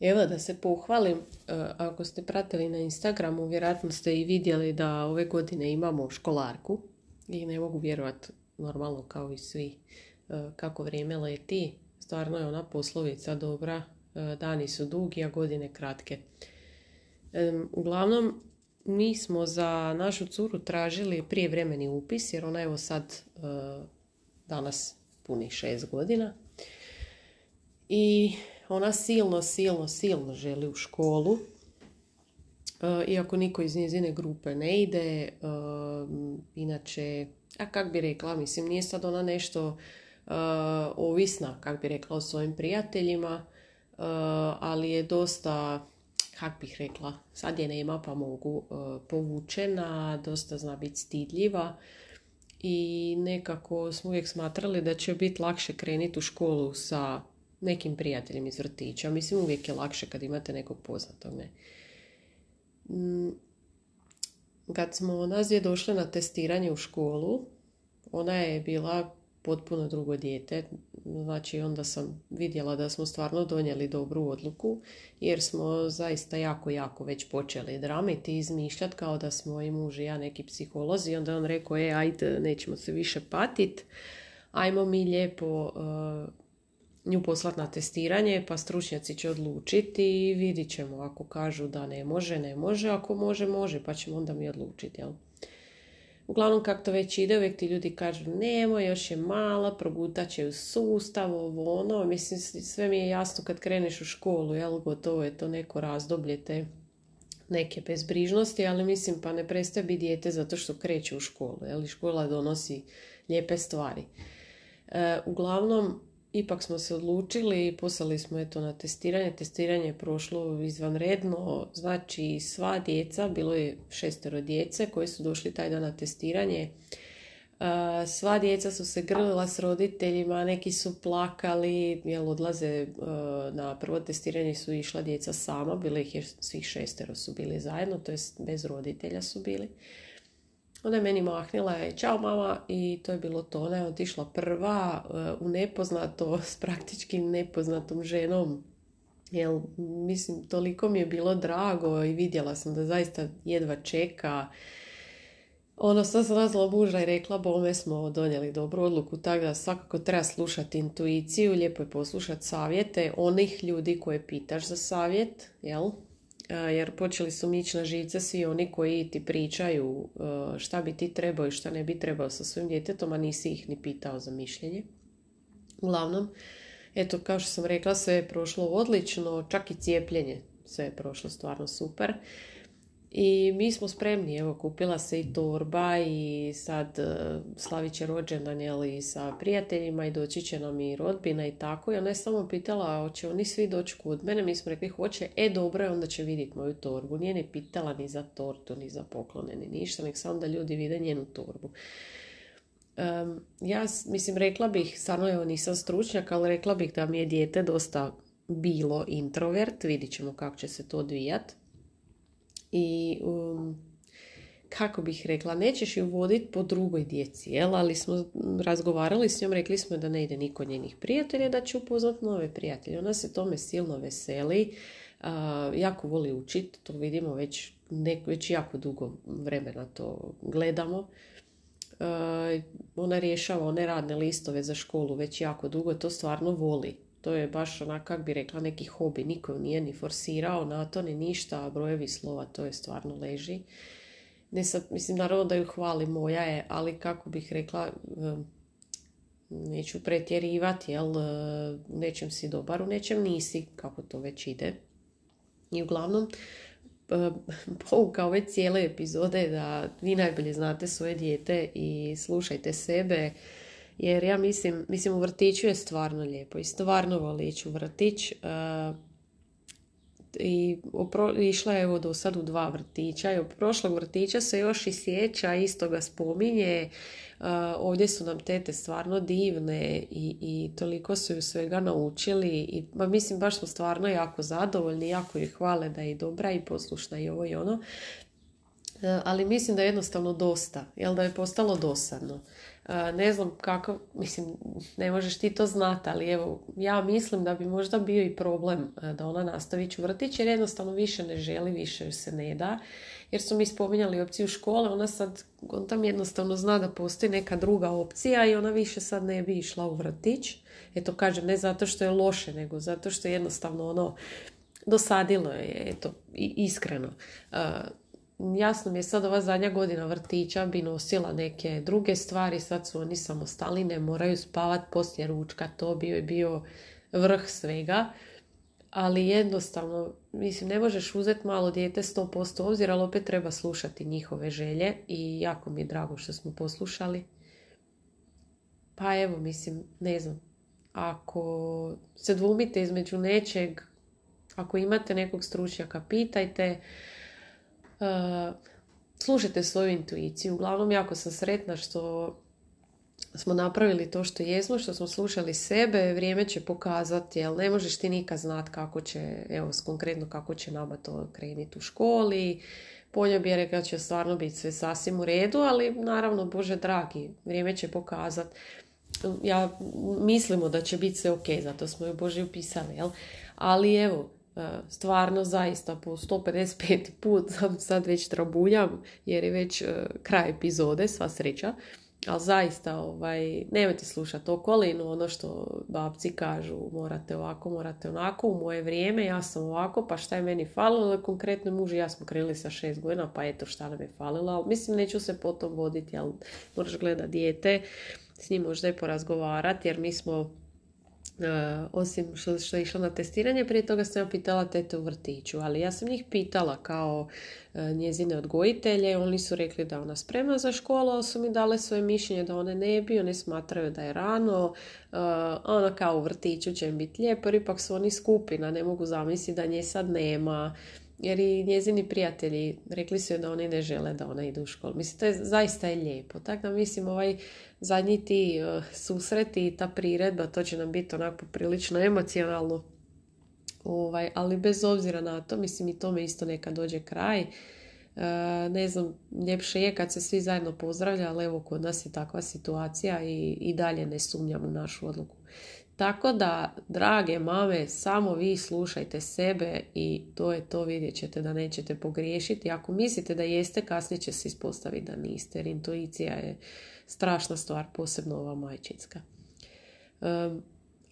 Evo da se pohvalim, e, ako ste pratili na Instagramu, vjerojatno ste i vidjeli da ove godine imamo školarku i ne mogu vjerovati normalno kao i svi e, kako vrijeme leti. Stvarno je ona poslovica dobra, e, dani su dugi, a godine kratke. Uglavnom, mi smo za našu curu tražili prijevremeni upis, jer ona evo sad danas puni šest godina. I ona silno, silno, silno želi u školu. E, iako niko iz njezine grupe ne ide. E, inače, a kak bi rekla, mislim, nije sad ona nešto e, ovisna, kak bi rekla, o svojim prijateljima, ali je dosta, kak bih rekla, sad je nema pa mogu, povučena, dosta zna biti stidljiva i nekako smo uvijek smatrali da će biti lakše krenuti u školu sa nekim prijateljem iz vrtića. Mislim, uvijek je lakše kad imate nekog poznatog. Ne? Mm, kad smo nas dvije došle na testiranje u školu, ona je bila potpuno drugo dijete. Znači onda sam vidjela da smo stvarno donijeli dobru odluku jer smo zaista jako, jako već počeli dramiti i izmišljati kao da smo i muž i ja neki psiholozi. Onda on rekao, e, ajde, nećemo se više patit. Ajmo mi lijepo uh, nju poslati na testiranje, pa stručnjaci će odlučiti i vidit ćemo. Ako kažu da ne može, ne može, ako može, može, pa ćemo onda mi odlučiti. Jel? Uglavnom, kako to već ide, uvijek ti ljudi kažu nemoj, još je mala, progutat će u sustav, ovo ono. Mislim, sve mi je jasno kad kreneš u školu, jel, gotovo je to neko razdoblje te neke bezbrižnosti, ali mislim pa ne prestaje biti dijete zato što kreće u školu, jel, škola donosi lijepe stvari. E, uglavnom, ipak smo se odlučili i poslali smo eto na testiranje. Testiranje je prošlo izvanredno, znači sva djeca, bilo je šestero djece koji su došli taj dan na testiranje. Sva djeca su se grlila s roditeljima, neki su plakali, jel odlaze na prvo testiranje su išla djeca sama, bilo ih je svih šestero su bili zajedno, to jest bez roditelja su bili. Ona je meni mahnila je čao mama i to je bilo to. Ona je otišla prva uh, u nepoznato s praktički nepoznatom ženom. Jel, mislim, toliko mi je bilo drago i vidjela sam da zaista jedva čeka. Ono, sad sam nazvala muža i rekla, bome smo donijeli dobru odluku, tako da svakako treba slušati intuiciju, lijepo je poslušati savjete onih ljudi koje pitaš za savjet, jel? Jer počeli su mići na živce svi oni koji ti pričaju šta bi ti trebao i šta ne bi trebao sa svojim djetetom, a nisi ih ni pitao za mišljenje. Uglavnom, eto, kao što sam rekla, sve je prošlo odlično, čak i cijepljenje, sve je prošlo stvarno super. I mi smo spremni, evo kupila se i torba i sad uh, slavit će rođendan jeli, sa prijateljima i doći će nam i rodbina i tako. I ona je samo pitala hoće oni svi doći kod mene, mi smo rekli hoće, e dobro je onda će vidjeti moju torbu. Nije ni pitala ni za tortu, ni za poklone, ni ništa, nek samo da ljudi vide njenu torbu. Um, ja mislim rekla bih, stvarno evo nisam stručnjak, ali rekla bih da mi je dijete dosta bilo introvert, vidit ćemo kako će se to odvijati i um, kako bih rekla, nećeš ju voditi po drugoj djeci, jel? ali smo razgovarali s njom, rekli smo da ne ide niko njenih prijatelja, da će upoznat nove prijatelje. Ona se tome silno veseli, jako voli učiti, to vidimo već, već jako dugo vremena to gledamo. ona rješava one radne listove za školu već jako dugo, to stvarno voli. To je baš onak, kak bi rekla, neki hobi. Niko nije ni forsirao na to, ni ništa, a brojevi slova, to je stvarno leži. Ne sad, mislim, naravno da ju hvali moja je, ali kako bih rekla, neću pretjerivati, jel, u nečem si dobar, u nečem nisi, kako to već ide. I uglavnom, pouka ove cijele epizode da vi najbolje znate svoje dijete i slušajte sebe, jer ja mislim, mislim u vrtiću je stvarno lijepo i stvarno voli ići u vrtić. Uh, i išla je evo do sad u dva vrtića i od prošlog vrtića se još i sjeća, isto ga spominje. ovdje su nam tete stvarno divne i, i toliko su ju svega naučili i ma mislim baš smo stvarno jako zadovoljni, jako ih hvale da je dobra i poslušna i ovo i ono. ali mislim da je jednostavno dosta, jel da je postalo dosadno ne znam kako, mislim, ne možeš ti to znati, ali evo, ja mislim da bi možda bio i problem da ona nastavi u vrtić, jer jednostavno više ne želi, više se ne da. Jer su mi spominjali opciju škole, ona sad, on tam jednostavno zna da postoji neka druga opcija i ona više sad ne bi išla u vrtić. Eto, kažem, ne zato što je loše, nego zato što je jednostavno ono, dosadilo je, eto, iskreno jasno mi je sad ova zadnja godina vrtića bi nosila neke druge stvari, sad su oni samostalni, ne moraju spavat poslije ručka, to bio je bio vrh svega, ali jednostavno, mislim, ne možeš uzeti malo dijete 100% obzira, ali opet treba slušati njihove želje i jako mi je drago što smo poslušali. Pa evo, mislim, ne znam, ako se dvumite između nečeg, ako imate nekog stručnjaka, pitajte, slušajte svoju intuiciju. Uglavnom, jako sam sretna što smo napravili to što jesmo, što smo slušali sebe, vrijeme će pokazati, jer ne možeš ti nikad znat kako će, evo, konkretno kako će nama to krenuti u školi. Polja bi rekla će stvarno biti sve sasvim u redu, ali naravno, Bože dragi, vrijeme će pokazati. Ja mislimo da će biti sve ok, zato smo ju Bože upisali, jel? Ali evo, E, stvarno zaista po 155 put sam sad već trabuljam jer je već e, kraj epizode, sva sreća. Ali zaista, ovaj, nemojte slušati okolinu, ono što babci kažu, morate ovako, morate onako, u moje vrijeme ja sam ovako, pa šta je meni falilo, konkretno muž i ja smo krenuli sa šest godina, pa eto šta nam je falilo, mislim neću se potom voditi, ali moraš gledati dijete, s njim možda i porazgovarati, jer mi smo E, osim što, što je išla na testiranje, prije toga sam ja pitala tete u vrtiću, ali ja sam njih pitala kao e, njezine odgojitelje, oni su rekli da ona spremna za školu, ali su mi dale svoje mišljenje da one ne bi, one smatraju da je rano, uh, ono kao u vrtiću će im biti lijepo, ipak su oni skupina, ne mogu zamisliti da nje sad nema, jer i njezini prijatelji rekli su da oni ne žele da ona ide u školu. Mislim, to je zaista je lijepo. Tako da mislim, ovaj zadnji ti uh, susreti i ta priredba, to će nam biti onako prilično emocionalno. Ovaj, ali bez obzira na to, mislim i tome isto neka dođe kraj. Uh, ne znam, ljepše je kad se svi zajedno pozdravlja, ali evo kod nas je takva situacija i, i dalje ne sumnjam u našu odluku. Tako da, drage mame, samo vi slušajte sebe i to je to, vidjet ćete da nećete pogriješiti. Ako mislite da jeste, kasnije će se ispostaviti da niste, jer intuicija je strašna stvar, posebno ova majčinska.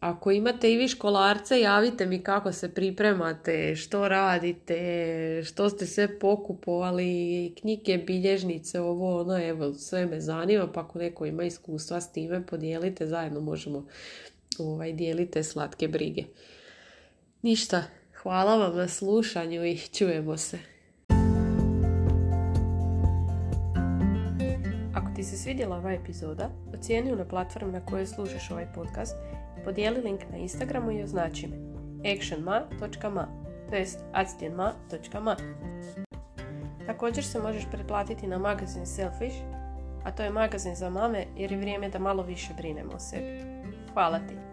Ako imate i vi školarce, javite mi kako se pripremate, što radite, što ste sve pokupovali, knjige, bilježnice, ovo, ono, evo, sve me zanima, pa ako neko ima iskustva s time, podijelite, zajedno možemo ovaj, dijelite slatke brige. Ništa, hvala vam na slušanju i čujemo se. Ako ti se svidjela ova epizoda, ocijeni na platformi na kojoj slušaš ovaj podcast podijeli link na Instagramu i označi me actionma.ma to jest actionma.ma Također se možeš pretplatiti na magazin Selfish, a to je magazin za mame jer je vrijeme da malo više brinemo o sebi. Hvala ti!